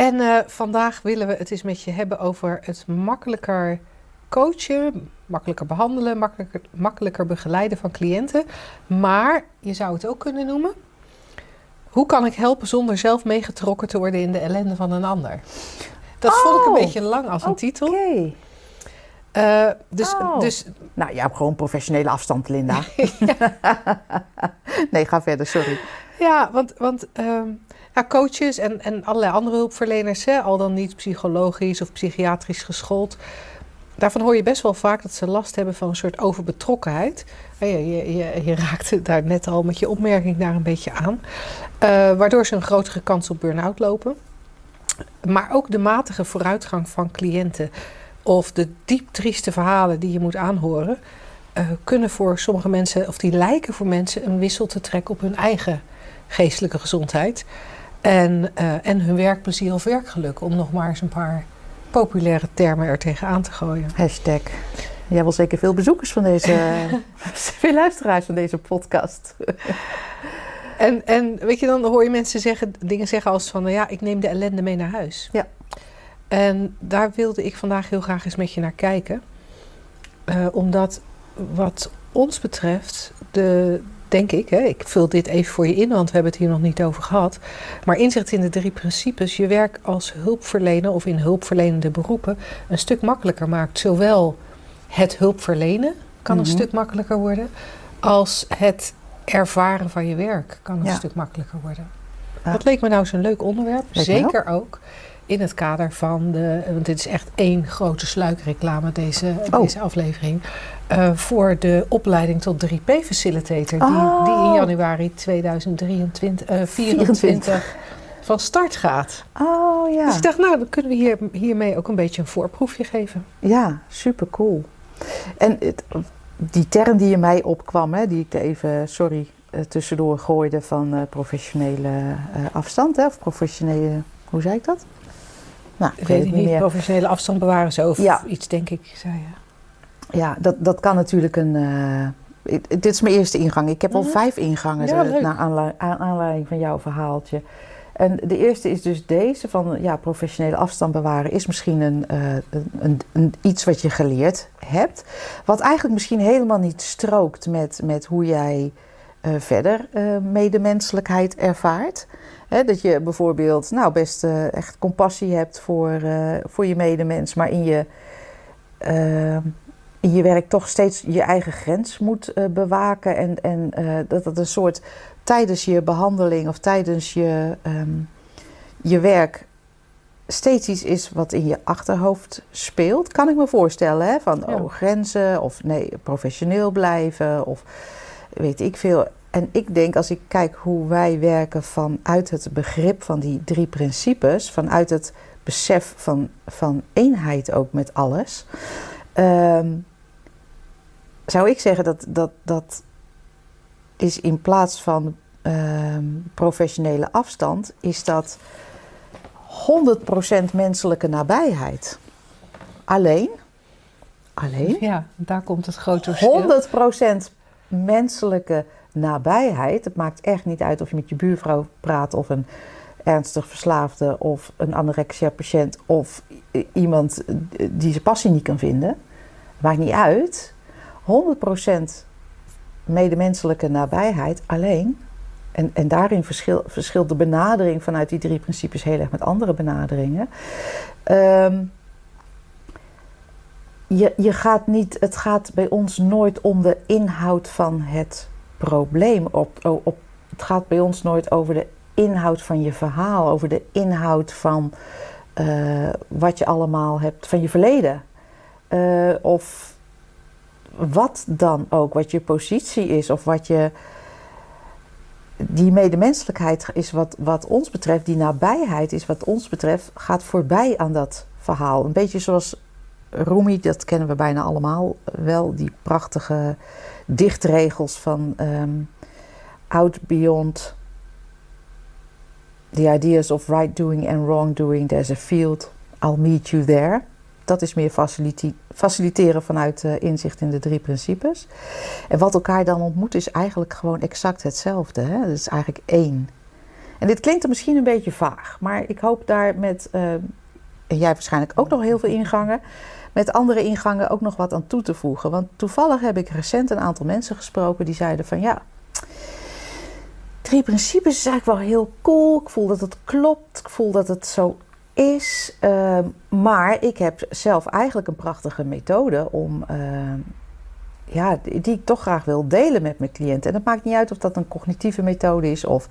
En uh, vandaag willen we het eens met je hebben over het makkelijker coachen, makkelijker behandelen, makkelijker, makkelijker begeleiden van cliënten. Maar je zou het ook kunnen noemen. Hoe kan ik helpen zonder zelf meegetrokken te worden in de ellende van een ander? Dat oh, vond ik een oh, beetje lang als een okay. titel. Uh, dus, oh. dus, nou, je hebt gewoon professionele afstand, Linda. nee, ga verder, sorry. Ja, want, want ja, coaches en, en allerlei andere hulpverleners, hè, al dan niet psychologisch of psychiatrisch geschoold, daarvan hoor je best wel vaak dat ze last hebben van een soort overbetrokkenheid. Je, je, je, je raakte daar net al met je opmerking daar een beetje aan. Uh, waardoor ze een grotere kans op burn-out lopen. Maar ook de matige vooruitgang van cliënten of de diep trieste verhalen die je moet aanhoren, uh, kunnen voor sommige mensen, of die lijken voor mensen, een wissel te trekken op hun eigen geestelijke gezondheid. En, uh, en hun werkplezier of werkgeluk, om nog maar eens een paar populaire termen er tegenaan te gooien. Hashtag. Jij wil zeker veel bezoekers van deze, veel luisteraars van deze podcast. en, en weet je, dan hoor je mensen zeggen, dingen zeggen als van, nou ja, ik neem de ellende mee naar huis. Ja. En daar wilde ik vandaag heel graag eens met je naar kijken. Uh, omdat wat ons betreft de, denk ik, hè, ik vul dit even voor je in, want we hebben het hier nog niet over gehad. Maar inzicht in de drie principes, je werk als hulpverlener of in hulpverlenende beroepen een stuk makkelijker maakt. Zowel het hulpverlenen kan een mm -hmm. stuk makkelijker worden, als het ervaren van je werk kan een ja. stuk makkelijker worden. Ja. Dat leek me nou zo'n leuk onderwerp. Leek Zeker ook in het kader van de. Want dit is echt één grote sluikreclame, deze, oh. deze aflevering. Uh, voor de opleiding tot 3P-facilitator. Oh. Die, die in januari 2023, uh, 24 van start gaat. Oh ja. Dus ik dacht, nou, dan kunnen we hier, hiermee ook een beetje een voorproefje geven. Ja, super cool. En het, die term die je mij opkwam, hè, die ik even, sorry, uh, tussendoor gooide van uh, professionele afstand, hè, of professionele, hoe zei ik dat? Nou, ik weet niet meer. Professionele afstand bewaren, of ja. iets, denk ik, zei je. Ja, dat, dat kan natuurlijk een. Uh, dit is mijn eerste ingang. Ik heb al mm -hmm. vijf ingangen ja, naar aanleiding, aanleiding van jouw verhaaltje. En de eerste is dus deze van ja, professionele afstand bewaren is misschien een, uh, een, een, iets wat je geleerd hebt. Wat eigenlijk misschien helemaal niet strookt met, met hoe jij uh, verder medemenselijkheid ervaart. He, dat je bijvoorbeeld nou, best echt compassie hebt voor, voor je medemens, maar in je in je werk toch steeds je eigen grens moet bewaken. En, en dat het een soort tijdens je behandeling of tijdens je, um, je werk steeds iets is wat in je achterhoofd speelt. Kan ik me voorstellen, hè? Van ja. oh, grenzen of nee, professioneel blijven of weet ik veel. En ik denk als ik kijk hoe wij werken vanuit het begrip van die drie principes, vanuit het besef van, van eenheid ook met alles. Um, zou ik zeggen dat dat, dat is in plaats van uh, professionele afstand, is dat 100% menselijke nabijheid. Alleen, alleen. Ja, daar komt het grote verschil. 100% menselijke nabijheid. Het maakt echt niet uit of je met je buurvrouw praat of een ernstig verslaafde of een anorexia-patiënt of iemand die zijn passie niet kan vinden. Maakt niet uit. 100% medemenselijke nabijheid alleen. En, en daarin verschil, verschilt de benadering vanuit die drie principes heel erg met andere benaderingen. Um, je, je gaat niet, het gaat bij ons nooit om de inhoud van het probleem. Op, op, het gaat bij ons nooit over de inhoud van je verhaal, over de inhoud van uh, wat je allemaal hebt van je verleden. Uh, of wat dan ook, wat je positie is of wat je. Die medemenselijkheid is wat, wat ons betreft, die nabijheid is wat ons betreft, gaat voorbij aan dat verhaal. Een beetje zoals Rumi, dat kennen we bijna allemaal wel, die prachtige dichtregels van um, Out Beyond the ideas of right doing and wrong doing, there's a field, I'll meet you there. Dat is meer faciliteren vanuit uh, inzicht in de drie principes. En wat elkaar dan ontmoet is eigenlijk gewoon exact hetzelfde. Hè? Het is eigenlijk één. En dit klinkt er misschien een beetje vaag, maar ik hoop daar met, uh, en jij waarschijnlijk ook nog heel veel ingangen, met andere ingangen ook nog wat aan toe te voegen. Want toevallig heb ik recent een aantal mensen gesproken die zeiden van ja, drie principes is eigenlijk wel heel cool. Ik voel dat het klopt, ik voel dat het zo is. Uh, maar ik heb zelf eigenlijk een prachtige methode om uh, ja, die ik toch graag wil delen met mijn cliënten. En het maakt niet uit of dat een cognitieve methode is of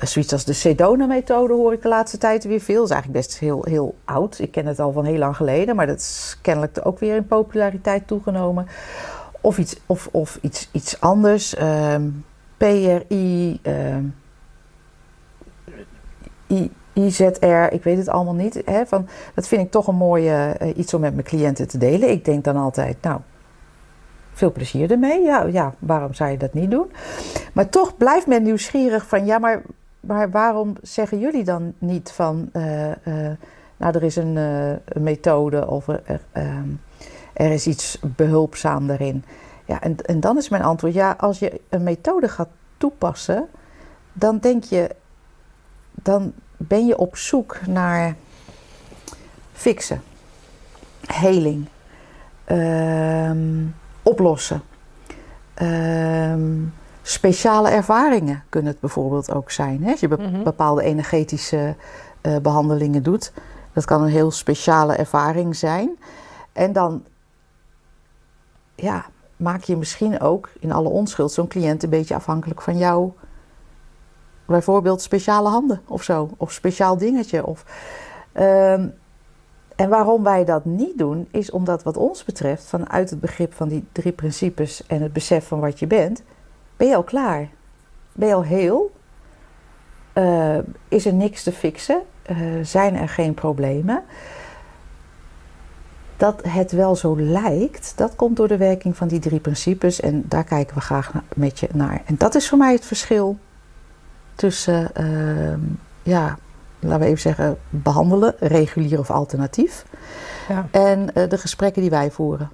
uh, zoiets als de Sedona-methode hoor ik de laatste tijd weer veel. Dat is eigenlijk best heel, heel oud. Ik ken het al van heel lang geleden, maar dat is kennelijk ook weer in populariteit toegenomen. Of iets, of, of iets, iets anders. Ehm, PRI, I, IZR, ik weet het allemaal niet. Hè, van, dat vind ik toch een mooie uh, iets om met mijn cliënten te delen. Ik denk dan altijd, nou, veel plezier ermee. Ja, ja, waarom zou je dat niet doen? Maar toch blijft men nieuwsgierig van, ja, maar, maar waarom zeggen jullie dan niet van, uh, nou, er is een, een methode of er, ehm, er is iets behulpzaam daarin. Ja, en, en dan is mijn antwoord, ja, als je een methode gaat toepassen, dan denk je, dan ben je op zoek naar fixen, heling, ehm, oplossen. Ehm, speciale ervaringen kunnen het bijvoorbeeld ook zijn. Hè? Als je be bepaalde energetische uh, behandelingen doet, dat kan een heel speciale ervaring zijn. En dan, ja, maak je misschien ook in alle onschuld zo'n cliënt een beetje afhankelijk van jou. Bijvoorbeeld speciale handen of zo, of speciaal dingetje. Of, um, en waarom wij dat niet doen, is omdat wat ons betreft, vanuit het begrip van die drie principes en het besef van wat je bent, ben je al klaar. Ben je al heel? Uh, is er niks te fixen? Uh, zijn er geen problemen? dat het wel zo lijkt, dat komt door de werking van die drie principes. En daar kijken we graag met je naar. En dat is voor mij het verschil tussen, uh, ja, laten we even zeggen, behandelen, regulier of alternatief. Ja. En uh, de gesprekken die wij voeren.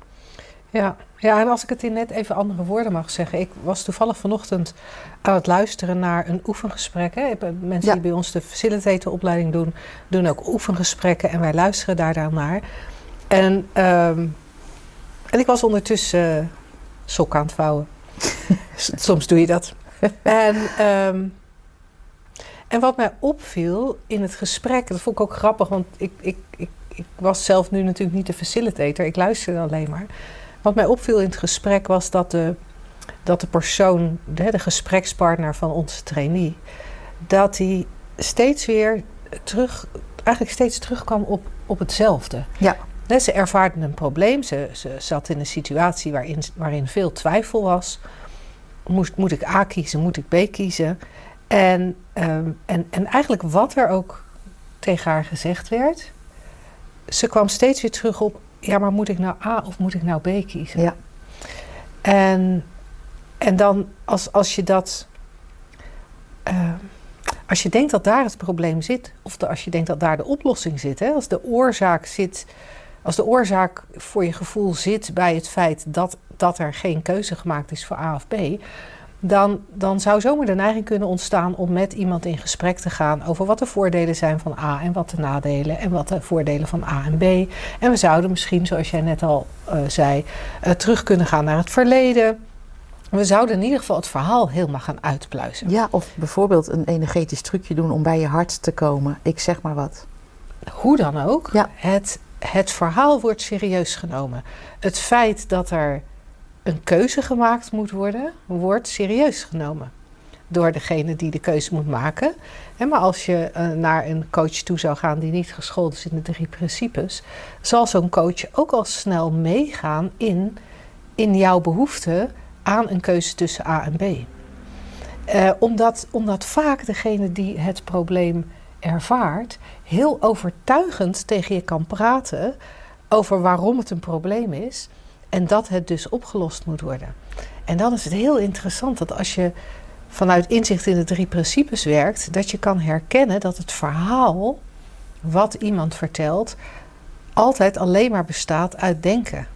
Ja. ja, en als ik het in net even andere woorden mag zeggen. Ik was toevallig vanochtend aan het luisteren naar een oefengesprek. Hè. Mensen ja. die bij ons de facilitatoropleiding doen, doen ook oefengesprekken. En wij luisteren daar dan naar. En, um, en ik was ondertussen uh, sok aan het vouwen. Soms doe je dat. en, um, en wat mij opviel in het gesprek, dat vond ik ook grappig, want ik, ik, ik, ik was zelf nu natuurlijk niet de facilitator, ik luisterde alleen maar. Wat mij opviel in het gesprek was dat de, dat de persoon, de, de gesprekspartner van onze trainee, dat hij steeds weer terug, eigenlijk steeds terugkwam op, op hetzelfde. Ja. Ze ervaarde een probleem. Ze, ze zat in een situatie waarin, waarin veel twijfel was. Moest, moet ik A kiezen? Moet ik B kiezen? En, um, en, en eigenlijk wat er ook tegen haar gezegd werd, ze kwam steeds weer terug op: ja, maar moet ik nou A of moet ik nou B kiezen? Ja. En, en dan als, als je dat. Uh, als je denkt dat daar het probleem zit, of de, als je denkt dat daar de oplossing zit, hè, als de oorzaak zit als de oorzaak voor je gevoel zit bij het feit dat, dat er geen keuze gemaakt is voor A of B, dan, dan zou zomaar de neiging kunnen ontstaan om met iemand in gesprek te gaan over wat de voordelen zijn van A en wat de nadelen en wat de voordelen van A en B. En we zouden misschien, zoals jij net al uh, zei, uh, terug kunnen gaan naar het verleden. We zouden in ieder geval het verhaal helemaal gaan uitpluizen. Ja, of bijvoorbeeld een energetisch trucje doen om bij je hart te komen. Ik zeg maar wat. Hoe dan ook, ja. het het verhaal wordt serieus genomen. Het feit dat er een keuze gemaakt moet worden, wordt serieus genomen. Door degene die de keuze moet maken. En maar als je uh, naar een coach toe zou gaan die niet geschoold is in de drie principes, zal zo'n coach ook al snel meegaan in, in jouw behoefte aan een keuze tussen A en B. Uh, omdat, omdat vaak degene die het probleem ervaart, heel overtuigend tegen je kan praten over waarom het een probleem is en dat het dus opgelost moet worden. En dan is het heel interessant dat als je vanuit inzicht in de drie principes werkt, dat je kan herkennen dat het verhaal wat iemand vertelt altijd alleen maar bestaat uit denken.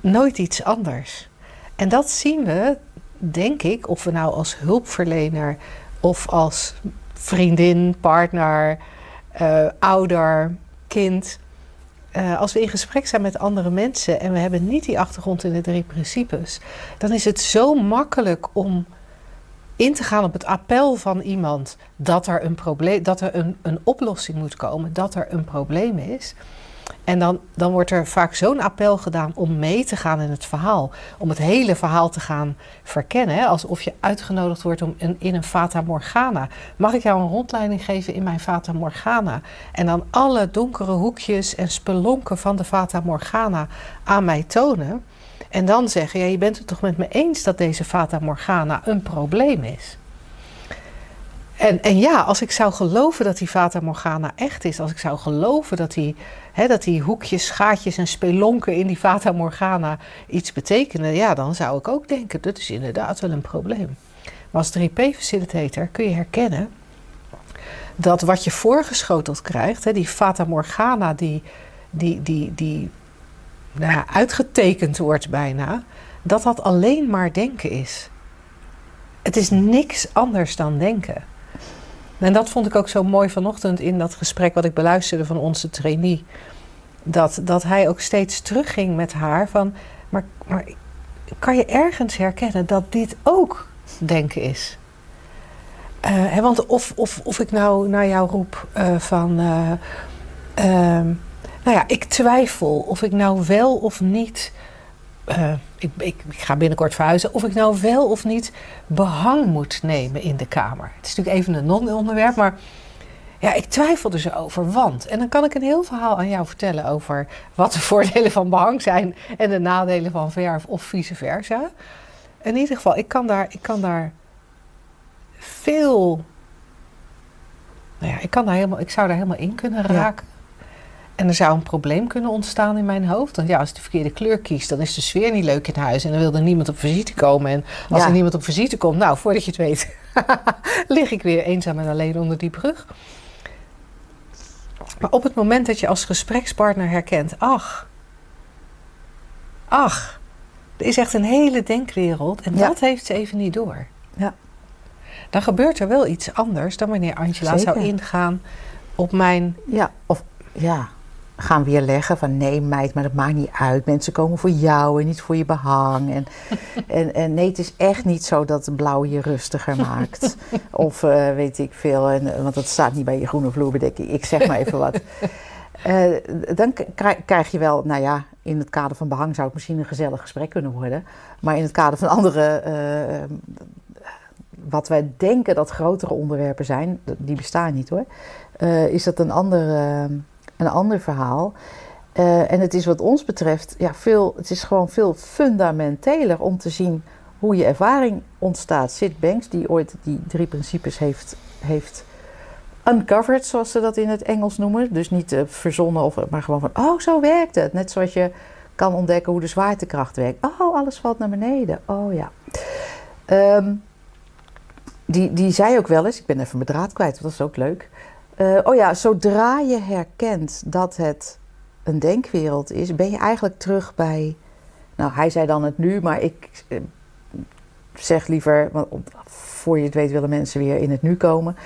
Nooit iets anders. En dat zien we, denk ik, of we nou als hulpverlener of als vriendin, partner, uh, ouder, kind. Uh, als we in gesprek zijn met andere mensen en we hebben niet die achtergrond in de drie principes, dan is het zo makkelijk om in te gaan op het appel van iemand dat er een probleem, dat er een, een oplossing moet komen, dat er een probleem is. En dan, dan wordt er vaak zo'n appel gedaan om mee te gaan in het verhaal. Om het hele verhaal te gaan verkennen. Alsof je uitgenodigd wordt om in, in een Fata Morgana. Mag ik jou een rondleiding geven in mijn Fata Morgana? En dan alle donkere hoekjes en spelonken van de Fata Morgana aan mij tonen. En dan zeggen, ja, je bent het toch met me eens dat deze Fata Morgana een probleem is? En, en ja, als ik zou geloven dat die Fata Morgana echt is, als ik zou geloven dat die, hè, dat die hoekjes, gaatjes en spelonken in die Fata Morgana iets betekenen, ja, dan zou ik ook denken, dat is inderdaad wel een probleem. Maar als 3P-facilitator kun je herkennen dat wat je voorgeschoteld krijgt, hè, die Fata Morgana die, die, die, die nou ja, uitgetekend wordt bijna, dat dat alleen maar denken is. Het is niks anders dan denken. En dat vond ik ook zo mooi vanochtend in dat gesprek wat ik beluisterde van onze trainee. Dat, dat hij ook steeds terugging met haar van, maar, maar kan je ergens herkennen dat dit ook denken is? Uh, hè, want of, of, of ik nou naar jou roep uh, van, uh, nou ja, ik twijfel of ik nou wel of niet ik, ik, ik, ga binnenkort verhuizen, of ik nou wel of niet behang moet nemen in de kamer. Het is natuurlijk even een non-onderwerp, maar ja, ik twijfel zo over, want. En dan kan ik een heel verhaal aan jou vertellen over wat de voordelen van behang zijn en de nadelen van verf of vice versa. In ieder geval, ik kan daar, ik kan daar veel. Nou ja, ik, kan daar helemaal, ik zou daar helemaal in kunnen raken. En er zou een probleem kunnen ontstaan in mijn hoofd. Want ja, als ik de verkeerde kleur kies, dan is de sfeer niet leuk in huis. En dan wil er niemand op visite komen. En als er niemand op visite komt, nou, voordat je het weet, lig ik weer eenzaam en alleen onder die brug. Maar op het moment dat je als gesprekspartner herkent, ach, ach, er is echt een hele denkwereld en dat heeft ze even niet door. Ja. Dan gebeurt er wel iets anders dan wanneer Angela zou ingaan op mijn. Ja, of ja, gaan weerleggen van nee meid, maar dat maakt niet uit. Mensen komen voor jou en niet voor je behang. En, en, en nee, het is echt niet zo dat blauw je rustiger maakt. Of uh, weet ik veel, en, want dat staat niet bij je groene vloerbedekking. Ik zeg maar even wat. Uh, dan krijg je wel, nou ja, in het kader van behang zou het misschien een gezellig gesprek kunnen worden. Maar in het kader van andere, uh, wat wij denken dat grotere onderwerpen zijn, die bestaan niet hoor. is dat een andere een ander verhaal. Uh, en het is wat ons betreft, ja, veel, het is gewoon veel fundamenteler om te zien hoe je ervaring ontstaat. Sid Banks, die ooit die drie principes heeft, heeft uncovered, zoals ze dat in het Engels noemen. Dus niet uh, verzonnen, of, maar gewoon van, oh, zo werkt het. Net zoals je kan ontdekken hoe de zwaartekracht werkt. Oh, alles valt naar beneden. Oh ja. Um, die, die zei ook wel eens, ik ben even mijn draad kwijt, dat is ook leuk. Uh, oh ja, zodra je herkent dat het een denkwereld is, ben je eigenlijk terug bij. Nou, hij zei dan het nu, maar ik uh, zeg liever, want voor je het weet willen mensen weer in het nu komen.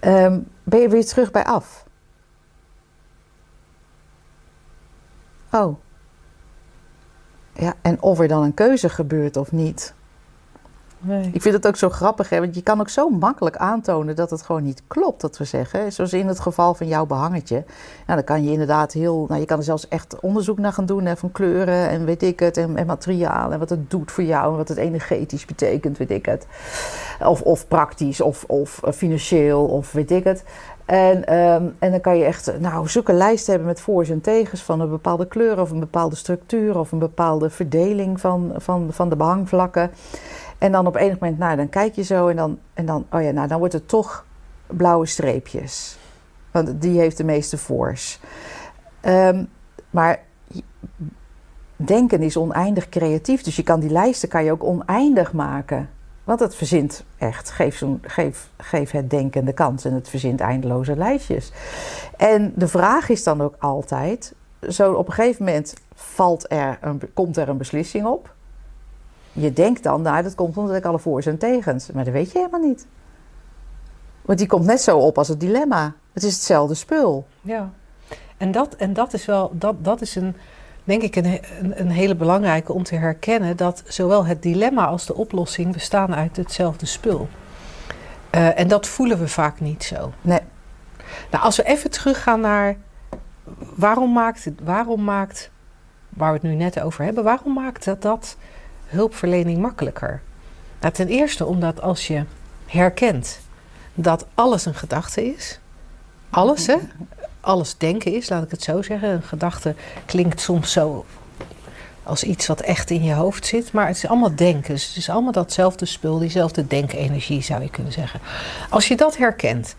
um, ben je weer terug bij af? Oh. Ja, en of er dan een keuze gebeurt of niet. Ik vind het ook zo grappig, hè? want je kan ook zo makkelijk aantonen dat het gewoon niet klopt, dat we zeggen. Zoals in het geval van jouw behangetje. Dan kan je inderdaad heel, nou, je kan er zelfs echt onderzoek naar gaan doen van kleuren en weet ik het, en, materiaal en wat het doet voor jou en wat het energetisch betekent, weet ik het. Of, of praktisch, of, of financieel, of weet ik het. En, um, en dan kan je echt nou, zulke lijsten hebben met voor's en tegens van een bepaalde kleur of een bepaalde structuur of een bepaalde verdeling van, van, van de behangvlakken. En dan op enig moment, nou, dan kijk je zo en dan, en dan, oh ja, nou, dan wordt het toch blauwe streepjes. Want die heeft de meeste force. Ehm, maar denken is oneindig creatief. Dus je kan die lijsten kan je ook oneindig maken. Want het verzint echt. Geef, geef, geef het denken de kans en het verzint eindeloze lijstjes. En de vraag is dan ook altijd: zo op een gegeven moment valt er een, komt er een beslissing op. Je denkt dan, nou, dat komt omdat ik alle voor's en tegens. Maar dat weet je helemaal niet. Want die komt net zo op als het dilemma. Het is hetzelfde spul. Ja, en dat, en dat is wel, dat, dat is een, denk ik, een, een, hele belangrijke om te herkennen. Dat zowel het dilemma als de oplossing bestaan uit hetzelfde spul. Uh, en dat voelen we vaak niet zo. Nee. Nou, als we even teruggaan naar waarom maakt, waarom maakt, waar we het nu net over hebben, waarom maakt dat, dat hulpverlening makkelijker? Nou, ten eerste omdat als je herkent dat alles een gedachte is, alles hè, alles denken is, laat ik het zo zeggen. Een gedachte klinkt soms zo als iets wat echt in je hoofd zit, maar het is allemaal denken. Dus het is allemaal datzelfde spul, diezelfde denkenergie zou je kunnen zeggen. Als je dat herkent,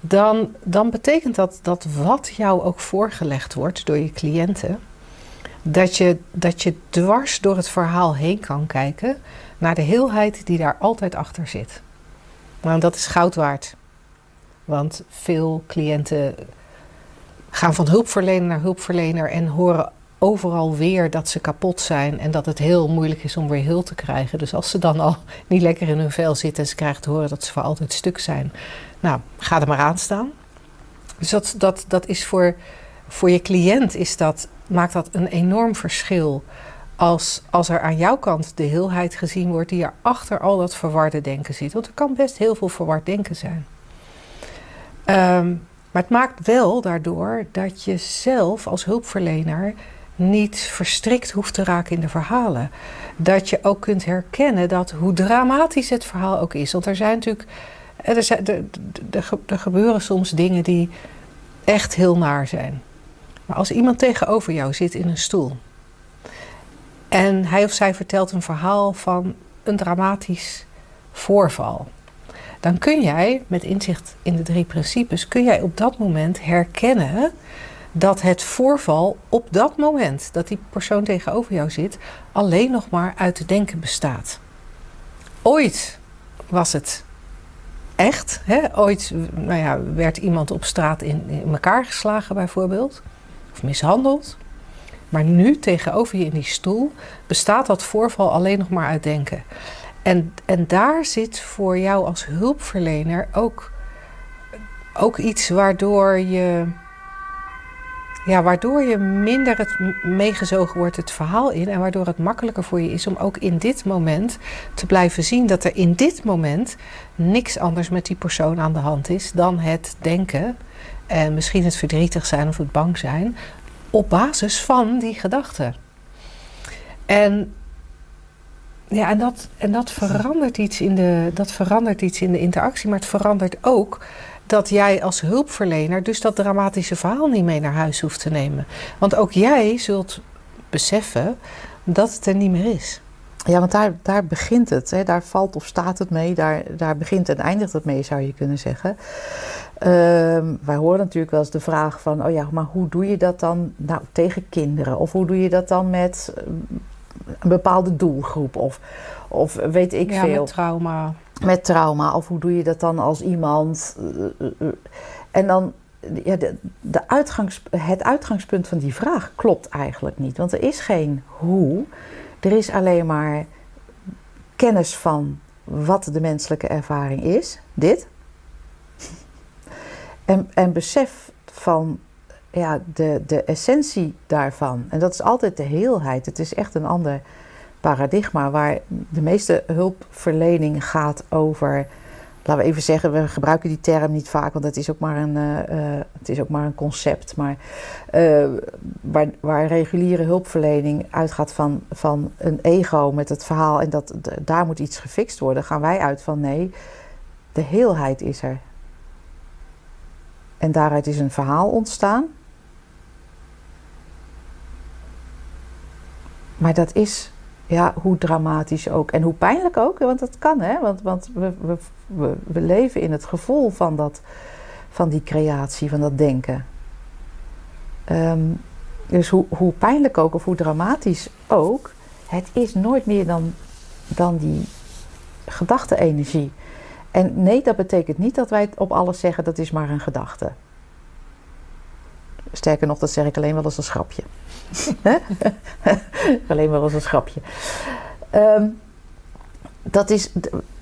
dan, dan betekent dat dat wat jou ook voorgelegd wordt door je cliënten, dat je, dat je dwars door het verhaal heen kan kijken naar de heelheid die daar altijd achter zit. Nou, dat is goud waard. Want veel cliënten gaan van hulpverlener naar hulpverlener en horen overal weer dat ze kapot zijn en dat het heel moeilijk is om weer heel te krijgen. Dus als ze dan al niet lekker in hun vel zitten en ze krijgen te horen dat ze voor altijd stuk zijn, nou, ga er maar aan staan. Dus dat, dat, dat is voor, voor je cliënt is dat, maakt dat een enorm verschil. Als, als er aan jouw kant de heelheid gezien wordt die er achter al dat verwarde denken zit. Want er kan best heel veel verward denken zijn. Um, maar het maakt wel daardoor dat je zelf als hulpverlener niet verstrikt hoeft te raken in de verhalen. Dat je ook kunt herkennen dat hoe dramatisch het verhaal ook is. Want er zijn natuurlijk. Zijn, er, er, er gebeuren soms dingen die echt heel naar zijn. Maar als iemand tegenover jou zit in een stoel. en hij of zij vertelt een verhaal van een dramatisch voorval dan kun jij met inzicht in de drie principes, kun jij op dat moment herkennen dat het voorval op dat moment dat die persoon tegenover jou zit, alleen nog maar uit te denken bestaat. Ooit was het echt. Hè? Ooit nou ja, werd iemand op straat in, in elkaar geslagen bijvoorbeeld, of mishandeld. Maar nu tegenover je in die stoel bestaat dat voorval alleen nog maar uit denken. En, en daar zit voor jou als hulpverlener ook, ook iets waardoor je, ja, waardoor je minder het meegezogen wordt het verhaal in. En waardoor het makkelijker voor je is om ook in dit moment te blijven zien dat er in dit moment niks anders met die persoon aan de hand is dan het denken. En misschien het verdrietig zijn of het bang zijn. Op basis van die gedachten. En ja, en dat, en dat, verandert iets in de, dat verandert iets in de interactie, maar het verandert ook dat jij als hulpverlener dus dat dramatische verhaal niet mee naar huis hoeft te nemen. Want ook jij zult beseffen dat het er niet meer is. Ja, want daar, daar begint het. Hè. Daar valt of staat het mee. Daar, daar begint en eindigt het mee, zou je kunnen zeggen. Ehm, wij horen natuurlijk wel eens de vraag van... oh ja, maar hoe doe je dat dan nou, tegen kinderen? Of hoe doe je dat dan met een bepaalde doelgroep of, of weet ik ja, veel. Met trauma. Met trauma. Of hoe doe je dat dan als iemand. Eh, eh, eh. En dan. Ja, de, de uitgangs, het uitgangspunt van die vraag klopt eigenlijk niet. Want er is geen hoe. Er is alleen maar kennis van wat de menselijke ervaring is. Dit. En, besef van ja, de, de essentie daarvan. En dat is altijd de heelheid. Het is echt een ander paradigma waar de meeste hulpverlening gaat over. Laten we even zeggen, we gebruiken die term niet vaak, want het is ook maar een, uh, het is ook maar een concept. Maar uh, waar, waar reguliere hulpverlening uitgaat van, van een ego met het verhaal en dat daar moet iets gefixt worden, gaan wij uit van nee, de heelheid is er. En daaruit is een verhaal ontstaan. Maar dat is, ja, hoe dramatisch ook. En hoe pijnlijk ook, want dat kan, hè. Want, want we, we, we, leven in het gevoel van dat, van die creatie, van dat denken. Ehm, dus hoe, hoe pijnlijk ook of hoe dramatisch ook, het is nooit meer dan, dan die gedachte-energie. En nee, dat betekent niet dat wij op alles zeggen dat is maar een gedachte. Sterker nog, dat zeg ik alleen wel als een schrapje. alleen wel als een schrapje. Ehm, dat is,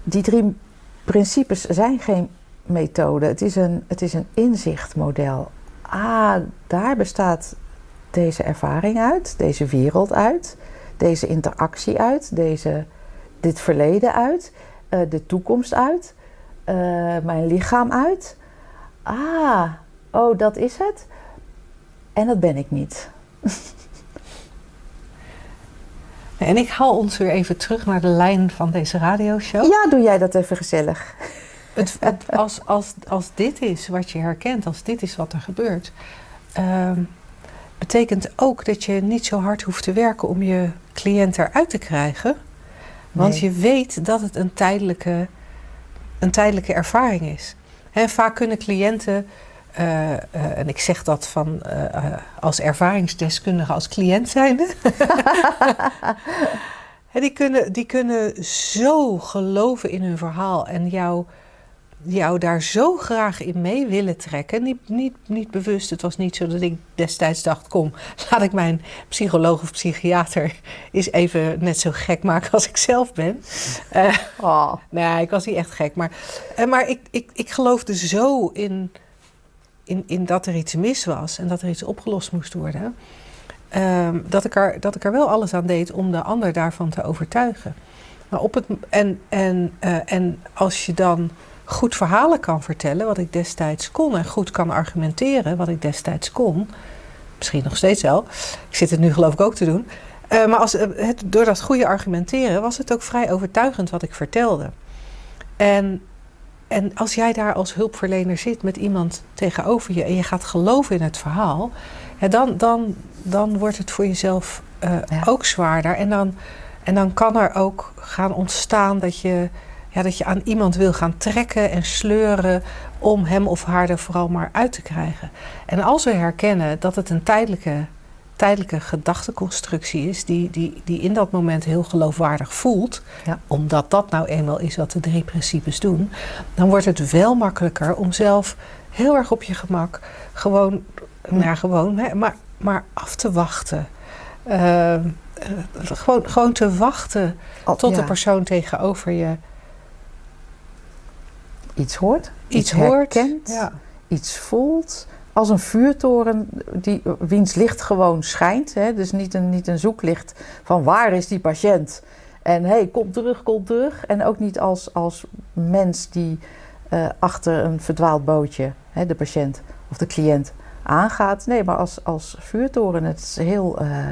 die drie principes zijn geen methode. Het is een, het is een inzichtmodel. Ah, daar bestaat deze ervaring uit, deze wereld uit, deze interactie uit, deze, dit verleden uit, uh, de toekomst uit, uh, mijn lichaam uit. Ah, oh, dat is het. En dat ben ik niet. En ik haal ons weer even terug naar de lijn van deze radioshow. Ja, doe jij dat even gezellig. Het, als, als, als dit is wat je herkent, als dit is wat er gebeurt, uh, betekent ook dat je niet zo hard hoeft te werken om je cliënt eruit te krijgen. Want je weet dat het een tijdelijke, een tijdelijke ervaring is. En vaak kunnen cliënten uh, uh, en ik zeg dat van uh, als ervaringsdeskundige, als cliënt zijnde. die, kunnen, die kunnen zo geloven in hun verhaal en jou, jou daar zo graag in mee willen trekken. Niet, niet, niet bewust, het was niet zo dat ik destijds dacht: kom, laat ik mijn psycholoog of psychiater eens even net zo gek maken als ik zelf ben. oh. Nee, ik was niet echt gek, maar, maar ik, ik, ik geloofde zo in in, in dat er iets mis was en dat er iets opgelost moest worden, ehm, dat, ik er, dat ik er wel alles aan deed om de ander daarvan te overtuigen. Maar op het, en, en, uh, en als je dan goed verhalen kan vertellen, wat ik destijds kon, en goed kan argumenteren, wat ik destijds kon, misschien nog steeds wel, ik zit het nu geloof ik ook te doen. Uh, maar als, het, door dat goede argumenteren was het ook vrij overtuigend wat ik vertelde. En en als jij daar als hulpverlener zit met iemand tegenover je en je gaat geloven in het verhaal, ja, dan, dan, dan wordt het voor jezelf uh, ja. ook zwaarder. En dan, en dan kan er ook gaan ontstaan dat je, ja, dat je aan iemand wil gaan trekken en sleuren om hem of haar er vooral maar uit te krijgen. En als we herkennen dat het een tijdelijke tijdelijke gedachteconstructie is, die, die, die in dat moment heel geloofwaardig voelt, ja. omdat dat nou eenmaal is wat de drie principes doen, dan wordt het wel makkelijker om zelf heel erg op je gemak gewoon, hm. nou gewoon, hè, maar, maar af te wachten. Uh, gewoon, gewoon te wachten tot ja. de persoon tegenover je iets hoort, iets, iets hoort, herkent, ja. iets voelt als een vuurtoren die, wiens licht gewoon schijnt. Hè? Dus niet een, niet een zoeklicht van waar is die patiënt? En hé, hey, kom terug, kom terug. En ook niet als, als mens die uh, achter een verdwaald bootje, hè, de patiënt of de cliënt, aangaat. Nee, maar als, als vuurtoren. Het is heel, uh,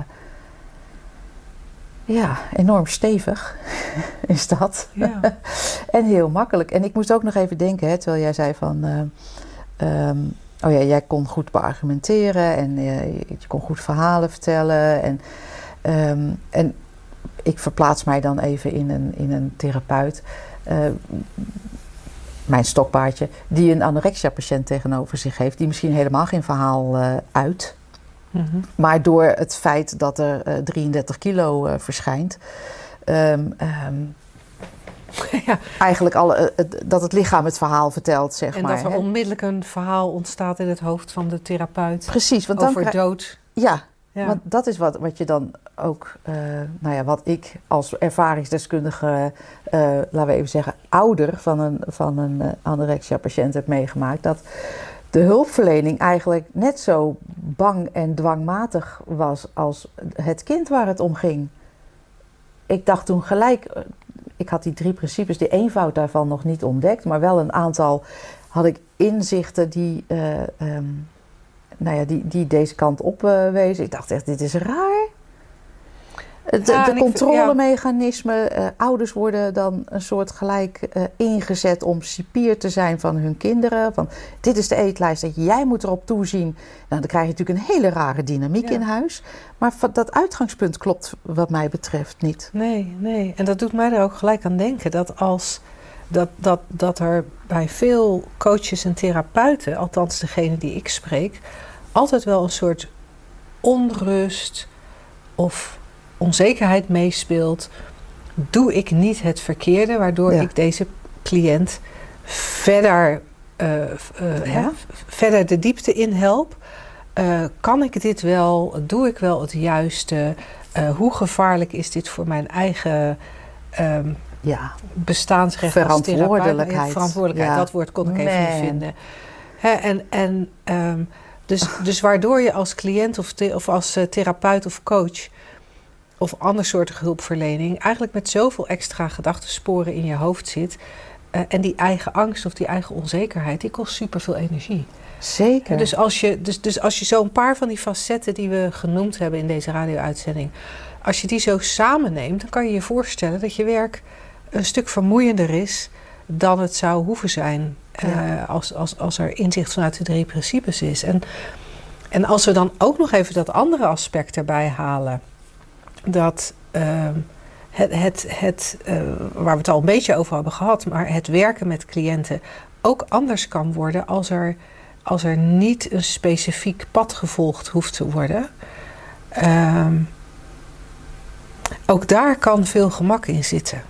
ja, enorm stevig is dat. Ja. en heel makkelijk. En ik moest ook nog even denken, hè, terwijl jij zei van... Uh, um, Oh ja, jij kon goed beargumenteren en uh, je kon goed verhalen vertellen. En, um, en ik verplaats mij dan even in een, in een therapeut, uh, mijn stokpaardje, die een anorexia-patiënt tegenover zich heeft, die misschien helemaal geen verhaal uit. Mm -hmm. Maar door het feit dat er 33 kilo verschijnt, um, um, ja. Eigenlijk eh, dat het lichaam het verhaal vertelt, zeg en maar. En dat er onmiddellijk een verhaal ontstaat in het hoofd van de therapeut. Precies. Want over dan dood. Ja, ja, want dat is wat, wat je dan ook, uh, nou ja, wat ik als ervaringsdeskundige, uh, laten we even zeggen, ouder van een, van een uh, anorexia-patiënt heb meegemaakt. Dat de hulpverlening eigenlijk net zo bang en dwangmatig was als het kind waar het om ging. Ik dacht toen gelijk, ik had die drie principes, die eenvoud daarvan nog niet ontdekt, maar wel een aantal had ik inzichten die, uh, um, nou ja, die, die deze kant op uh, wezen. Ik dacht echt, dit is raar. De, de controlemechanismen, ja. uh, ouders worden dan een soort gelijk uh, ingezet om cipier te zijn van hun kinderen. Van dit is de eetlijst, dat jij moet erop toezien. Nou, dan krijg je natuurlijk een hele rare dynamiek ja. in huis. Maar dat uitgangspunt klopt wat mij betreft niet. Nee, nee. En dat doet mij er ook gelijk aan denken dat als dat, dat, dat er bij veel coaches en therapeuten, althans degene die ik spreek, altijd wel een soort onrust of onzekerheid meespeelt. Doe ik niet het verkeerde, waardoor Ja. ik deze cliënt verder, eh, eh, hè, verder de diepte in help? Eh, kan ik dit wel? Doe ik wel het juiste? Hoe gevaarlijk is dit voor mijn eigen ehm, Ja, bestaansrecht? Verantwoordelijkheid. Ja, verantwoordelijkheid, dat woord kon ik even niet vinden. Hè, en en ehm, dus, dus waardoor je als cliënt of, of als therapeut of coach of andersoortige hulpverlening eigenlijk met zoveel extra gedachtensporen in je hoofd zit. eh, en die eigen angst of die eigen onzekerheid, die kost superveel energie. zeker. Dus als je, dus, dus als je zo'n paar van die facetten die we genoemd hebben in deze radio-uitzending, als je die zo samenneemt, dan kan je je voorstellen dat je werk een stuk vermoeiender is dan het zou hoeven zijn eh, als, als, als er inzicht vanuit de drie principes is. En, en als we dan ook nog even dat andere aspect erbij halen, dat ehm, het, het, het eh, waar we het al een beetje over hebben gehad, maar het werken met cliënten ook anders kan worden als er, als er niet een specifiek pad gevolgd hoeft te worden. Ehm, ook daar kan veel gemak in zitten.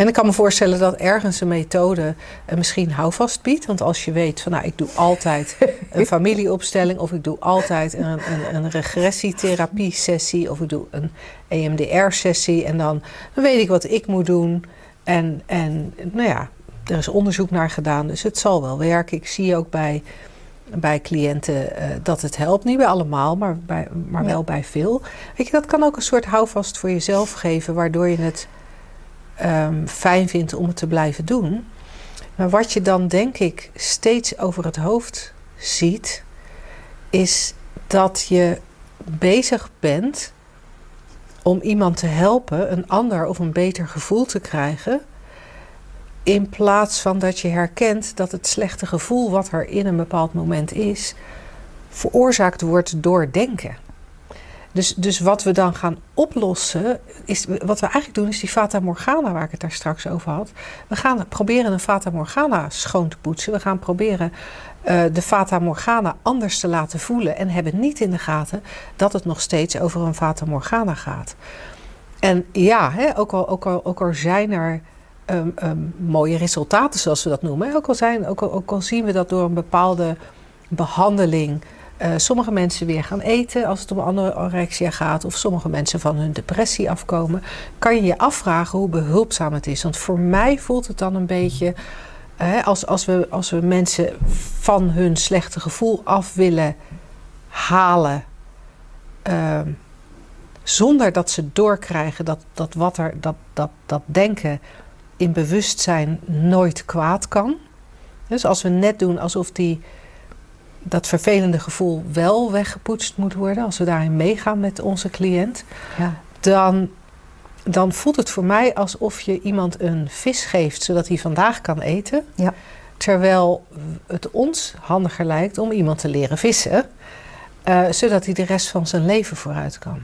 En ik kan me voorstellen dat ergens een methode eh, misschien houvast biedt. Want als je weet van nou, ik doe altijd een familieopstelling of ik doe altijd een, een, een regressietherapie-sessie of ik doe een E EMDR-sessie en dan, dan weet ik wat ik moet doen. En, en nou ja, er is onderzoek naar gedaan, dus het zal wel werken. Ik zie ook bij, bij cliënten eh, dat het helpt. Niet bij allemaal, maar, bij, maar Ja. wel bij veel. Weet je, dat kan ook een soort houvast voor jezelf geven, waardoor je het ehm, fijn vindt om het te blijven doen. Maar wat je dan denk ik steeds over het hoofd ziet, is dat je bezig bent om iemand te helpen een ander of een beter gevoel te krijgen. In plaats van dat je herkent dat het slechte gevoel wat er in een bepaald moment is, veroorzaakt wordt door denken. Dus, dus wat we dan gaan oplossen, is, wat we eigenlijk doen, is die Fata Morgana waar ik het daar straks over had. We gaan proberen een Fata Morgana schoon te poetsen. We gaan proberen eh, de Fata Morgana anders te laten voelen. En hebben niet in de gaten dat het nog steeds over een Fata Morgana gaat. En ja, hè, ook, al, ook, al, ook al zijn er ehm, ehm, mooie resultaten, zoals we dat noemen. Ook al, zijn, ook al zien we dat door een bepaalde behandeling eh, sommige mensen weer gaan eten als het om anorexia gaat, of sommige mensen van hun depressie afkomen, kan je je afvragen hoe behulpzaam het is. Want voor mij voelt het dan een beetje als, als, we, als we mensen van hun slechte gevoel af willen halen. ehm, zonder dat ze doorkrijgen dat, dat, wat er, dat, dat, dat denken in bewustzijn nooit kwaad kan. Dus als we net doen alsof die, dat vervelende gevoel wel weggepoetst moet worden, als we daarin meegaan met onze cliënt, ja. dan, dan voelt het voor mij alsof je iemand een vis geeft zodat hij vandaag kan eten. Ja. Terwijl het ons handiger lijkt om iemand te leren vissen, eh, zodat hij de rest van zijn leven vooruit kan.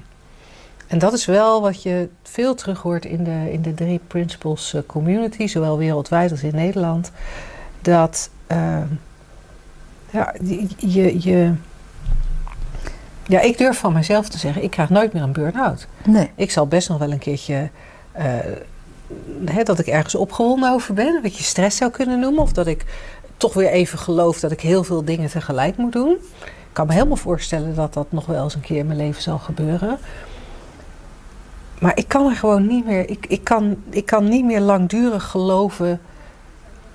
En dat is wel wat je veel terug hoort in de, in de drie principles eh, community, zowel wereldwijd als in Nederland. Dat eh, ja, je, je, ja, ik durf van mezelf te zeggen, ik krijg nooit meer een burn-out. Nee. Ik zal best nog wel een keertje. eh, hè, dat ik ergens opgewonden over ben. Wat je stress zou kunnen noemen. Of dat ik toch weer even geloof dat ik heel veel dingen tegelijk moet doen. Ik kan me helemaal voorstellen dat dat nog wel eens een keer in mijn leven zal gebeuren. Maar ik kan er gewoon niet meer. Ik, ik, kan, ik kan niet meer langdurig geloven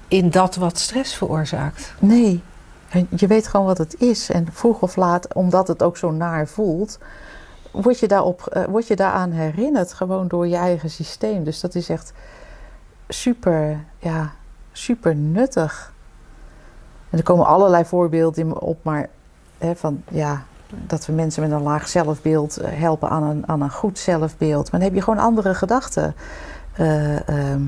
in dat wat stress veroorzaakt. Nee. Je weet gewoon wat het is. En vroeg of laat, omdat het ook zo naar voelt, word je, daarop, eh, word je daaraan herinnerd. Gewoon door je eigen systeem. Dus dat is echt super, ja, super nuttig. En er komen allerlei voorbeelden op, maar hè, van ja, dat we mensen met een laag zelfbeeld eh, helpen aan een, aan een goed zelfbeeld. Maar dan heb je gewoon andere gedachten. eh, ehm,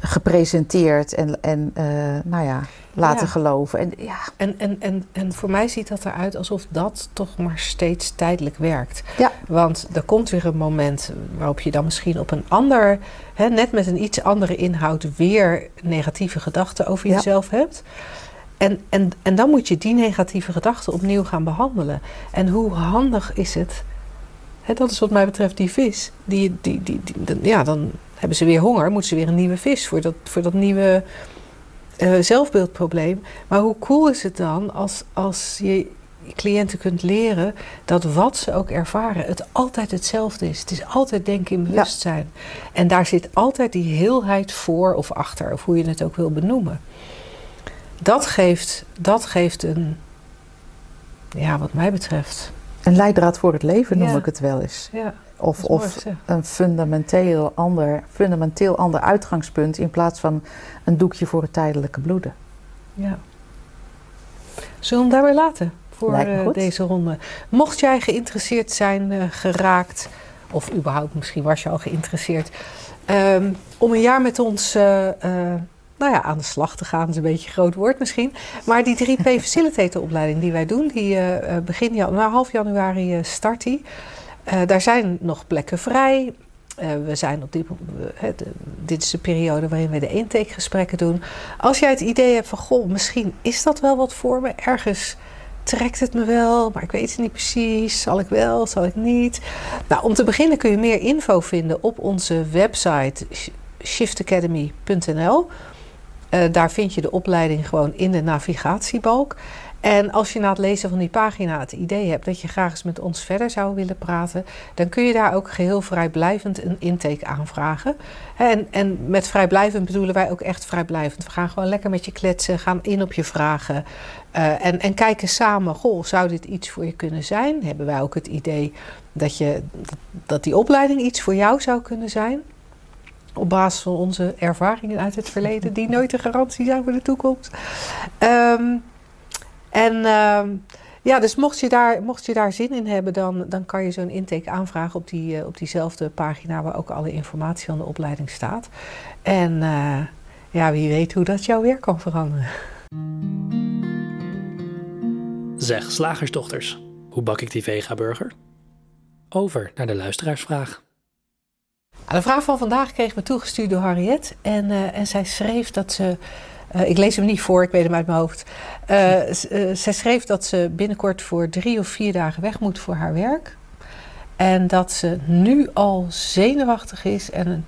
gepresenteerd en, en eh, nou ja, laten Ja. geloven. En, ja, En, en, en, en voor mij ziet dat eruit alsof dat toch maar steeds tijdelijk werkt. Ja. Want er komt weer een moment waarop je dan misschien op een ander, hè, net met een iets andere inhoud, weer negatieve gedachten over Ja. jezelf hebt. En, en, en dan moet je die negatieve gedachten opnieuw gaan behandelen. En hoe handig is het? Hè, dat is wat mij betreft die vis. Die, die, die, die, ja, dan hebben ze weer honger, moeten ze weer een nieuwe vis voor dat, voor dat nieuwe eh, zelfbeeldprobleem. Maar hoe cool is het dan als, als je cliënten kunt leren dat wat ze ook ervaren, het altijd hetzelfde is. Het is altijd denken in bewustzijn. En daar zit altijd die heelheid voor of achter, of hoe je het ook wil benoemen. Dat geeft, dat geeft een, ja, wat mij betreft. een leidraad voor het leven noem Ja. ik het wel eens. Ja, Of, of een fundamenteel ander, fundamenteel ander uitgangspunt in plaats van een doekje voor het tijdelijke bloeden. Ja. Zullen we hem daarbij laten voor eh, deze ronde? Mocht jij geïnteresseerd zijn eh, geraakt, of überhaupt misschien was je al geïnteresseerd, ehm, om een jaar met ons eh, nou ja, aan de slag te gaan, is een beetje een groot woord misschien. Maar die 3P Facilitator opleiding die wij doen, die begin nou, half januari start die. Eh, daar zijn nog plekken vrij. Eh, we zijn op de- dit is de periode waarin we de intakegesprekken doen. Als jij het idee hebt van, goh, misschien is dat wel wat voor me. Ergens trekt het me wel, maar ik weet het niet precies. Zal ik wel, zal ik niet? Nou, om te beginnen kun je meer info vinden op onze website sh- shiftacademy.nl. Eh, daar vind je de opleiding gewoon in de navigatiebalk. En als je na het lezen van die pagina het idee hebt dat je graag eens met ons verder zou willen praten, dan kun je daar ook geheel vrijblijvend een intake aanvragen. En, en met vrijblijvend bedoelen wij ook echt vrijblijvend. We gaan gewoon lekker met je kletsen, gaan in op je vragen. eh, en, en kijken samen, goh, zou dit iets voor je kunnen zijn? Hebben wij ook het idee dat, je, dat die opleiding iets voor jou zou kunnen zijn? Op basis van onze ervaringen uit het verleden, die nooit een garantie zijn voor de toekomst. Ehm, en ehm, ja, dus mocht je, daar, mocht je daar zin in hebben, dan, dan kan je zo'n intake aanvragen op, die, eh, op diezelfde pagina waar ook alle informatie van de opleiding staat. En eh, ja, wie weet hoe dat jouw werk kan veranderen. Zeg, slagersdochters, hoe bak ik die vega-burger? Over naar de luisteraarsvraag. De vraag van vandaag kregen we toegestuurd door Harriet. En, eh, en zij schreef dat ze. Eh, ik lees hem niet voor, ik weet hem uit mijn hoofd. Eh, zij schreef dat ze binnenkort voor drie of vier dagen weg moet voor haar werk. En dat ze nu al zenuwachtig is en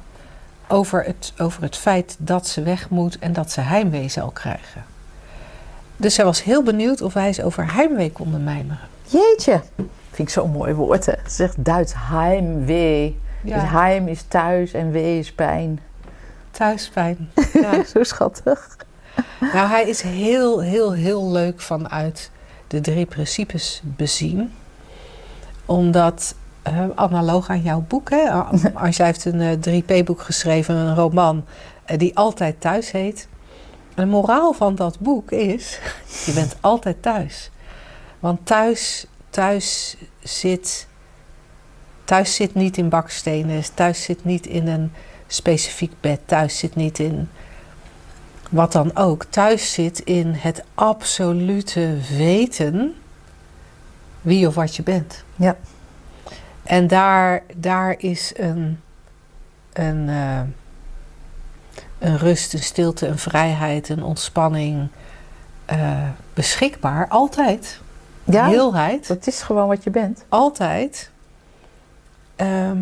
over het, over het feit dat ze weg moet en dat ze heimwee zal krijgen. Dus zij was heel benieuwd of wij eens over heimwee konden mijmeren. Jeetje, vind ik zo'n mooi woord. Hè? Het zegt Duits heimwee. Dus heim is thuis en wee is pijn. thuispijn. Ja. Zo schattig. Nou, hij is heel, heel, heel leuk vanuit de drie principes bezien. Omdat, eh, analoog aan jouw boek, hè, Angela heeft een eh, 3P-boek geschreven, een roman, eh, die altijd thuis heet. En de moraal van dat boek is, je bent altijd thuis. Want thuis, thuis zit, thuis zit niet in bakstenen, thuis zit niet in een specifiek bed, thuis zit niet in wat dan ook, thuis zit in het absolute weten wie of wat je bent. Ja. En daar, daar is een, een, eh, een rust, een stilte, een vrijheid, een ontspanning eh, beschikbaar. Altijd. Ja, Heelheid. dat is gewoon wat je bent. Altijd. Ehm,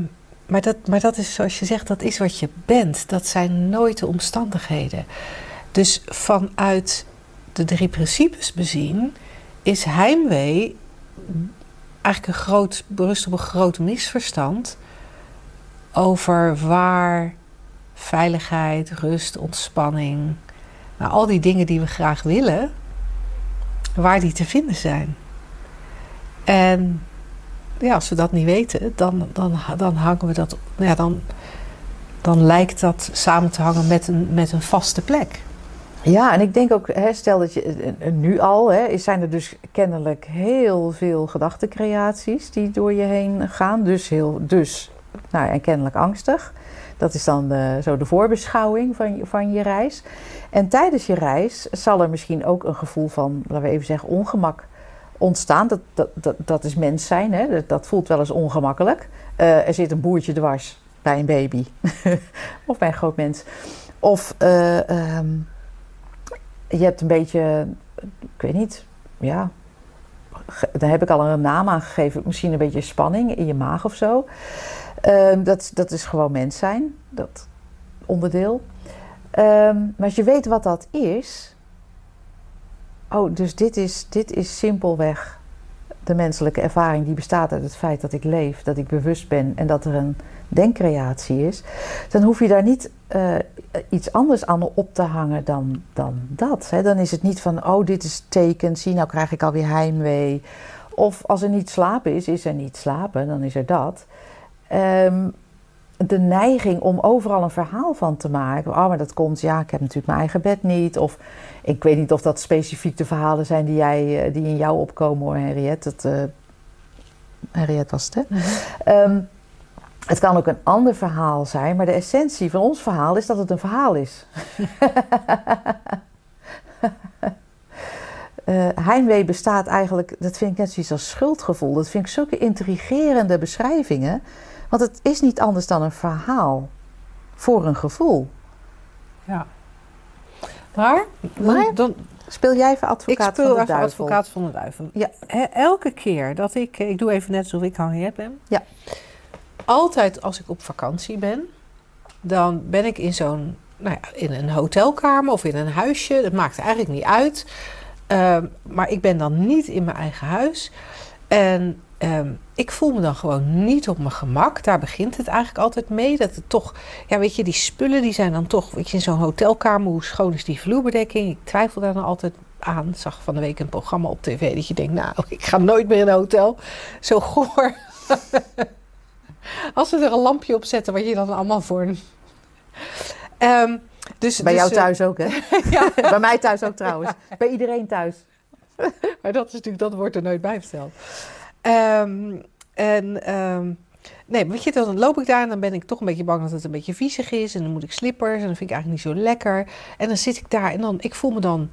maar, dat, maar dat is zoals je zegt, dat is wat je bent. Dat zijn nooit de omstandigheden. Dus vanuit de drie principes bezien is heimwee eigenlijk een groot, berust op een groot misverstand over waar veiligheid, rust, ontspanning, nou, al die dingen die we graag willen, waar die te vinden zijn. En ja, als we dat niet weten, dan, dan, dan hangen we dat. Ja, dan, dan lijkt dat samen te hangen met een, met een vaste plek. Ja, en ik denk ook, hè, stel dat je eh, eh, nu al, hè, zijn er dus kennelijk heel veel gedachtencreaties die door je heen gaan. Dus, heel, dus Nou, en kennelijk angstig. Dat is dan de, zo de voorbeschouwing van, van je reis. En tijdens je reis zal er misschien ook een gevoel van, laten we even zeggen, ongemak ontstaan. Dat, dat, dat, dat is mens zijn, hè? Dat, voelt wel eens ongemakkelijk. Er zit een boertje dwars bij een baby of bij een groot mens. Of um, je hebt een beetje, ik weet niet, ja, daar heb ik al een naam aan gegeven. Misschien een beetje spanning in je maag of zo. Uh, dat, dat is gewoon mens zijn, dat onderdeel. Um, maar als je weet wat dat is. Oh, dus dit is, dit is simpelweg de menselijke ervaring die bestaat uit het feit dat ik leef, dat ik bewust ben en dat er een denkcreatie is. Dan hoef je daar niet uh, iets anders aan op te hangen dan, dan dat. Hè. Dan is het niet van, oh, dit is teken, zie, nou krijg ik alweer heimwee. Of als er niet slapen is, is er niet slapen, dan is er dat. Um, de neiging om overal een verhaal van te maken. Oh, maar dat komt, ja, ik heb natuurlijk mijn eigen bed niet. Of ik weet niet of dat specifiek de verhalen zijn die, jij, eh, die in jou opkomen hoor, Henriette. Dat, uh, Henriette was het, hè? Mm um, het kan ook een ander verhaal zijn, maar de essentie van ons verhaal is dat het een verhaal is. uh, heimwee bestaat eigenlijk, dat vind ik net zoiets als schuldgevoel. Dat vind ik zulke intrigerende beschrijvingen. Want het is niet anders dan een verhaal voor een gevoel. Ja. Maar, maar dan, speel jij even advocaat van de duivel. Ik speel even advocaat van de duivel. Ja. Elke keer dat ik, ik doe even net alsof ik Henriette ben. Ja altijd als ik op vakantie ben, dan ben ik in zo'n, nou ja, in een hotelkamer of in een huisje. Dat maakt eigenlijk niet uit. Um, maar ik ben dan niet in mijn eigen huis. En um, ik voel me dan gewoon niet op mijn gemak. Daar begint het eigenlijk altijd mee. Dat het toch, ja, weet je, die spullen die zijn dan toch, weet je, in zo'n hotelkamer, hoe schoon is die vloerbedekking? Ik twijfel daar dan altijd aan. Zag van de week een programma op tv dat je denkt, nou, ik ga nooit meer in een hotel. Zo goor. Als we er een lampje op zetten, wat je dan allemaal voor. Um, dus, Bij dus, jou eh, thuis ook, hè? ja. Bij mij thuis ook trouwens. Bij iedereen thuis. maar dat is natuurlijk, dat wordt er nooit bij verteld. Um, en um, nee, weet je, dan loop ik daar en dan ben ik toch een beetje bang dat het een beetje viezig is. En dan moet ik slippers en dan vind ik eigenlijk niet zo lekker. En dan zit ik daar en dan, ik voel me dan,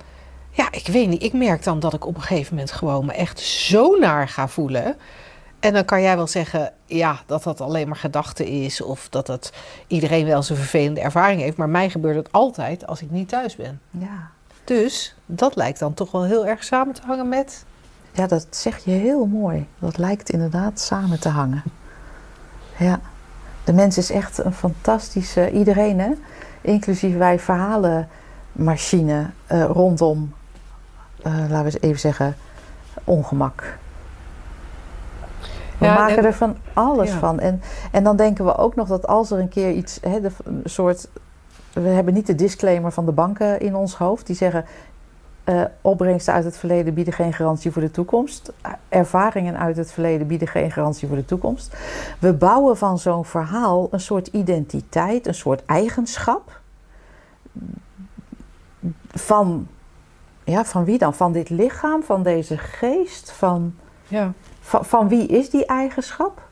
ja, ik weet niet. Ik merk dan dat ik op een gegeven moment gewoon me echt zo naar ga voelen. En dan kan jij wel zeggen, ja, dat dat alleen maar gedachte is. Of dat het iedereen wel zijn vervelende ervaring heeft. Maar mij gebeurt het altijd als ik niet thuis ben. Ja. Dus dat lijkt dan toch wel heel erg samen te hangen met. Ja, dat zeg je heel mooi. Dat lijkt inderdaad samen te hangen. Ja. De mens is echt een fantastische. Iedereen, hè? Inclusief wij verhalenmachine uh, rondom, uh, laten we eens even zeggen, ongemak. We maken er van alles van. En, en dan denken we ook nog dat als er een keer iets, hè, de, een soort. We hebben niet de disclaimer van de banken in ons hoofd. Die zeggen. Uh, opbrengsten uit het verleden bieden geen garantie voor de toekomst. Ervaringen uit het verleden bieden geen garantie voor de toekomst. We bouwen van zo'n verhaal een soort identiteit, een soort eigenschap. Van, ja, van wie dan? Van dit lichaam, van deze geest, van. Ja van, van wie is die eigenschap?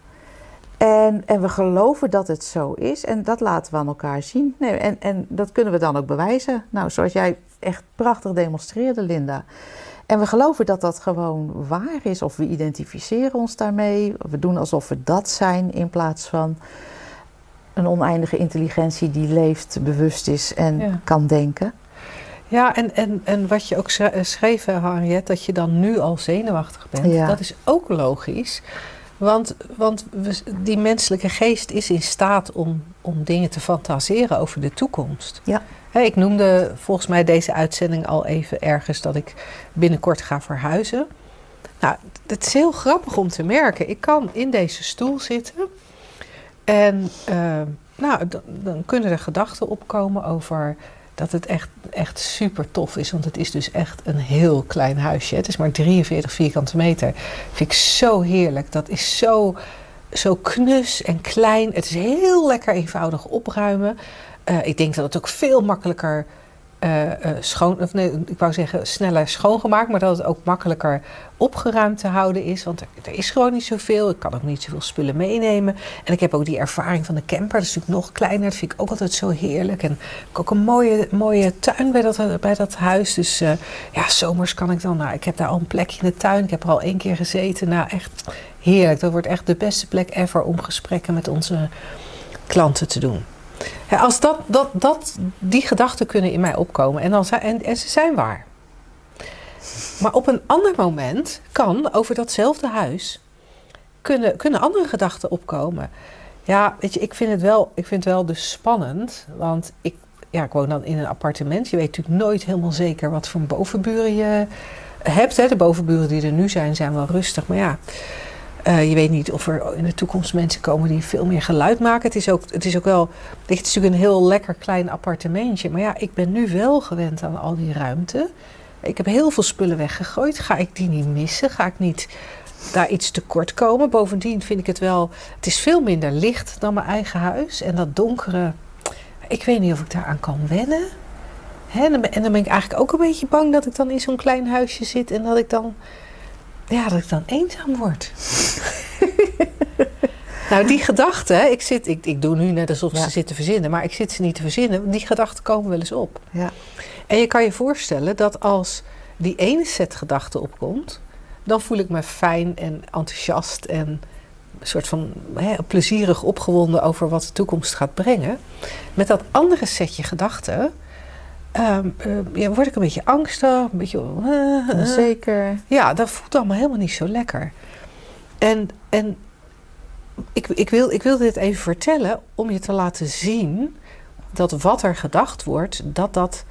En, en we geloven dat het zo is en dat laten we aan elkaar zien. Nee, en, en dat kunnen we dan ook bewijzen. Nou, zoals jij echt prachtig demonstreerde, Linda. En we geloven dat dat gewoon waar is, of we identificeren ons daarmee. We doen alsof we dat zijn in plaats van een oneindige intelligentie die leeft, bewust is en kan denken. Ja, en, en, en wat je ook eh, schreef, Harriet, dat je dan nu al zenuwachtig bent, dat is ook logisch. Want, want die menselijke geest is in staat om, om dingen te fantaseren over de toekomst. Ja. ik noemde volgens mij deze uitzending al even ergens dat ik binnenkort ga verhuizen. Nou, het is heel grappig om te merken. Ik kan in deze stoel zitten en uh, nou, dan, dan kunnen er gedachten opkomen over dat het echt, echt super tof is. Want het is dus echt een heel klein huisje. Het is maar 43 vierkante meter. Vind ik zo heerlijk. Dat is zo, zo knus en klein. Het is heel lekker eenvoudig opruimen. Uh, ik denk dat het ook veel makkelijker uh, schoon, of nee, ik wou zeggen sneller schoongemaakt, maar dat het ook makkelijker opgeruimd te houden is. Want er, is gewoon niet zoveel. Ik kan ook niet zoveel spullen meenemen. En ik heb ook die ervaring van de camper. Dat is natuurlijk nog kleiner. Dat vind ik ook altijd zo heerlijk. En ik heb ook een mooie, mooie tuin bij dat, bij dat huis. Dus uh, ja, zomers kan ik dan. Nou, ik heb daar al een plekje in de tuin. Ik heb er al één keer gezeten. Nou, echt heerlijk. Dat wordt echt de beste plek ever om gesprekken met onze klanten te doen. Als dat, dat, dat, die gedachten kunnen in mij opkomen en, dan en ze zijn waar. Maar op een ander moment kan over datzelfde huis kunnen, kunnen andere gedachten opkomen. Ja, weet je, ik vind het wel, ik vind het wel dus spannend. Want ik, ja, ik woon dan in een appartement. Je weet natuurlijk nooit helemaal zeker wat voor bovenburen je hebt. Hè. De bovenburen die er nu zijn, zijn wel rustig. Maar ja, uh, je weet niet of er in de toekomst mensen komen die veel meer geluid maken. Het is ook, het is ook wel. Het is natuurlijk een heel lekker klein appartementje. Maar ja, ik ben nu wel gewend aan al die ruimte. Ik heb heel veel spullen weggegooid. Ga ik die niet missen? Ga ik niet daar iets tekort komen? Bovendien vind ik het wel. Het is veel minder licht dan mijn eigen huis. En dat donkere. Ik weet niet of ik daaraan kan wennen. Hè? En dan ben ik eigenlijk ook een beetje bang dat ik dan in zo'n klein huisje zit en dat ik dan ja, dat ik dan eenzaam word. nou, die gedachten, ik, zit, ik, ik doe nu net alsof ze zitten verzinnen, maar ik zit ze niet te verzinnen. Die gedachten komen wel eens op. Ja. En je kan je voorstellen dat als die ene set gedachten opkomt, dan voel ik me fijn en enthousiast en een soort van hè, plezierig opgewonden over wat de toekomst gaat brengen. Met dat andere setje gedachten um, ja, word ik een beetje angstig, een beetje uh, onzeker. Ja, dat voelt allemaal helemaal niet zo lekker. En, en ik, ik, wil, ik wil dit even vertellen om je te laten zien dat wat er gedacht wordt, dat dat.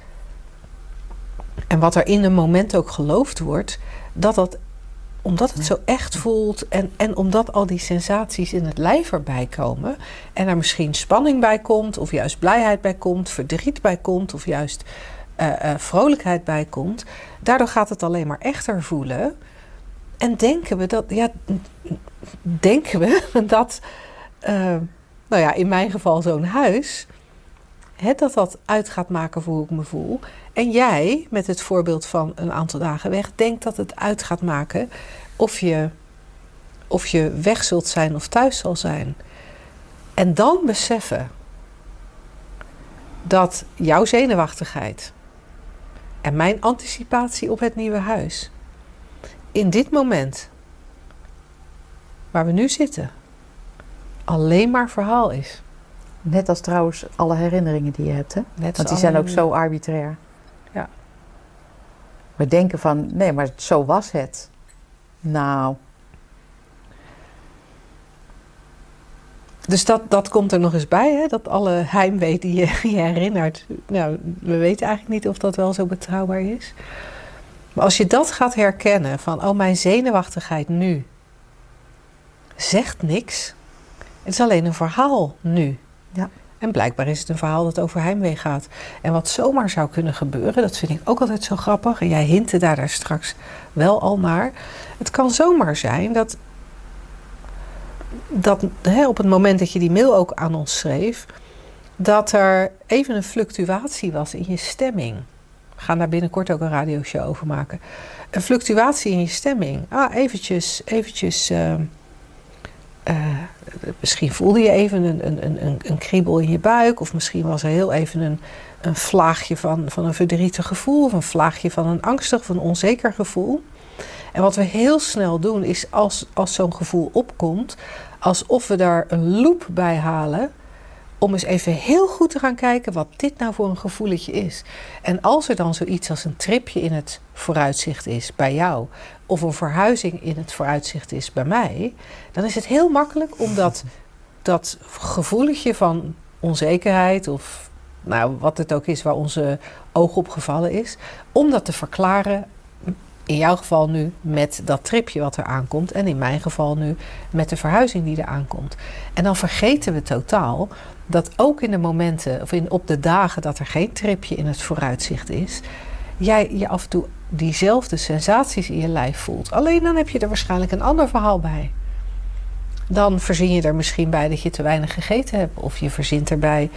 En wat er in een moment ook geloofd wordt, dat dat omdat het zo echt voelt en, en omdat al die sensaties in het lijf erbij komen en er misschien spanning bij komt, of juist blijheid bij komt, verdriet bij komt, of juist uh, uh, vrolijkheid bij komt, daardoor gaat het alleen maar echter voelen. En denken we dat, ja, denken we dat, uh, nou ja, in mijn geval zo'n huis, hè, dat dat uit gaat maken voor hoe ik me voel. En jij, met het voorbeeld van een aantal dagen weg, denkt dat het uit gaat maken of je, of je weg zult zijn of thuis zal zijn. En dan beseffen dat jouw zenuwachtigheid en mijn anticipatie op het nieuwe huis in dit moment waar we nu zitten alleen maar verhaal is. Net als trouwens alle herinneringen die je hebt, hè? Net Want die zijn ook zo arbitrair. We denken van, nee, maar zo was het. Nou. Dus dat, dat komt er nog eens bij, hè? dat alle heimwee die je, je herinnert. Nou, we weten eigenlijk niet of dat wel zo betrouwbaar is. Maar als je dat gaat herkennen, van oh, mijn zenuwachtigheid nu zegt niks. Het is alleen een verhaal nu. Ja. En blijkbaar is het een verhaal dat over heimwee gaat. En wat zomaar zou kunnen gebeuren, dat vind ik ook altijd zo grappig. En jij hintte daar, daar straks wel al naar. Het kan zomaar zijn dat, dat hè, op het moment dat je die mail ook aan ons schreef, dat er even een fluctuatie was in je stemming. We gaan daar binnenkort ook een radioshow over maken. Een fluctuatie in je stemming. Ah, eventjes, eventjes. Uh, uh, misschien voelde je even een, een, een, een, kriebel in je buik, of misschien was er heel even een, een vlaagje van, van een verdrietig gevoel, of een vlaagje van een angstig of een onzeker gevoel. En wat we heel snel doen, is als, als zo'n gevoel opkomt, alsof we daar een loop bij halen. Om eens even heel goed te gaan kijken wat dit nou voor een gevoeletje is. En als er dan zoiets als een tripje in het vooruitzicht is bij jou, of een verhuizing in het vooruitzicht is bij mij, dan is het heel makkelijk om dat, dat van onzekerheid of nou, wat het ook is waar onze oog op gevallen is, om dat te verklaren in jouw geval nu met dat tripje wat er aankomt. En in mijn geval nu met de verhuizing die er aankomt. En dan vergeten we totaal dat ook in de momenten, of in, op de dagen dat er geen tripje in het vooruitzicht is, jij je af en toe diezelfde sensaties in je lijf voelt. Alleen dan heb je er waarschijnlijk een ander verhaal bij. Dan verzin je er misschien bij dat je te weinig gegeten hebt. Of je verzint erbij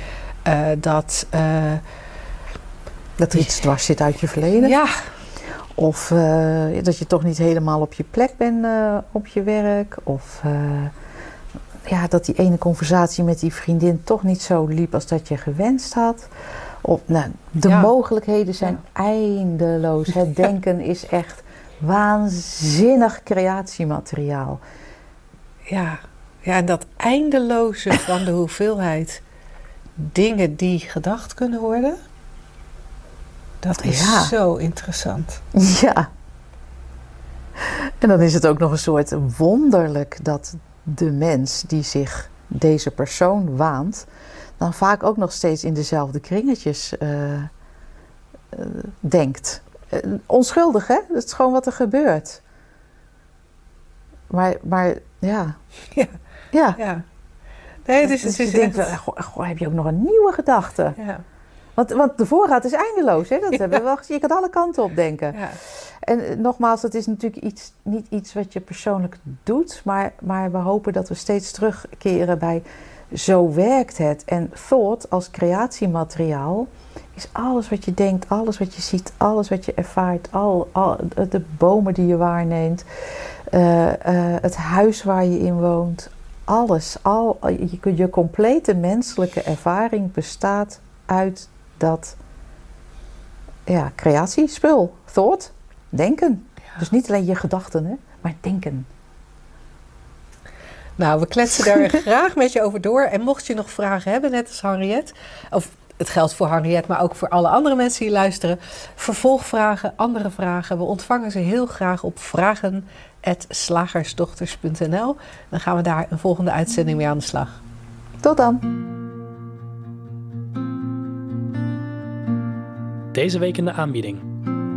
uh, dat. Uh, Dat er iets dwars zit uit je verleden. Ja, Of eh, dat je toch niet helemaal op je plek bent eh, op je werk. Of eh, ja, dat die ene conversatie met die vriendin toch niet zo liep als dat je gewenst had. Of, nou, de Ja. mogelijkheden zijn eindeloos. Het denken is echt waanzinnig creatiemateriaal. ja. ja, en dat eindeloze van de hoeveelheid dingen die gedacht kunnen worden, dat is Ja. zo interessant. Ja. En dan is het ook nog een soort wonderlijk dat de mens die zich deze persoon waant, dan vaak ook nog steeds in dezelfde kringetjes eh, eh, denkt. Eh, onschuldig, hè? Dat is gewoon wat er gebeurt. Maar, maar ja. Ja. Ja. Ja. Nee, dus Dus je denkt, wel, goh, goh, heb je ook nog een nieuwe gedachte? ja. Want, want de voorraad is eindeloos, hè? Dat Ja. hebben we wel gezien. Je kan alle kanten op denken. Ja. En nogmaals, het is natuurlijk iets, niet iets wat je persoonlijk doet, maar, maar we hopen dat we steeds terugkeren bij zo werkt het. En thought als creatiemateriaal is alles wat je denkt, alles wat je ziet, alles wat je ervaart, al, al, de bomen die je waarneemt, eh, eh, het huis waar je in woont, alles, al, je, je complete menselijke ervaring bestaat uit dat ja, creatiespul, thought. Denken. Dus niet alleen je gedachten, hè, maar denken. Nou, we kletsen daar graag met je over door. En mocht je nog vragen hebben, net als Henriette, of het geldt voor Henriette, maar ook voor alle andere mensen die luisteren, vervolgvragen, andere vragen, we ontvangen ze heel graag op vragen.slagersdochters.nl. Dan gaan we daar een volgende uitzending mee aan de slag. Tot dan. Deze week in de aanbieding.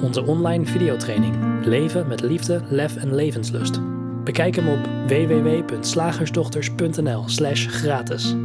Onze online videotraining. Leven met liefde, lef en levenslust. Bekijk hem op www.slagersdochters.nl slash gratis.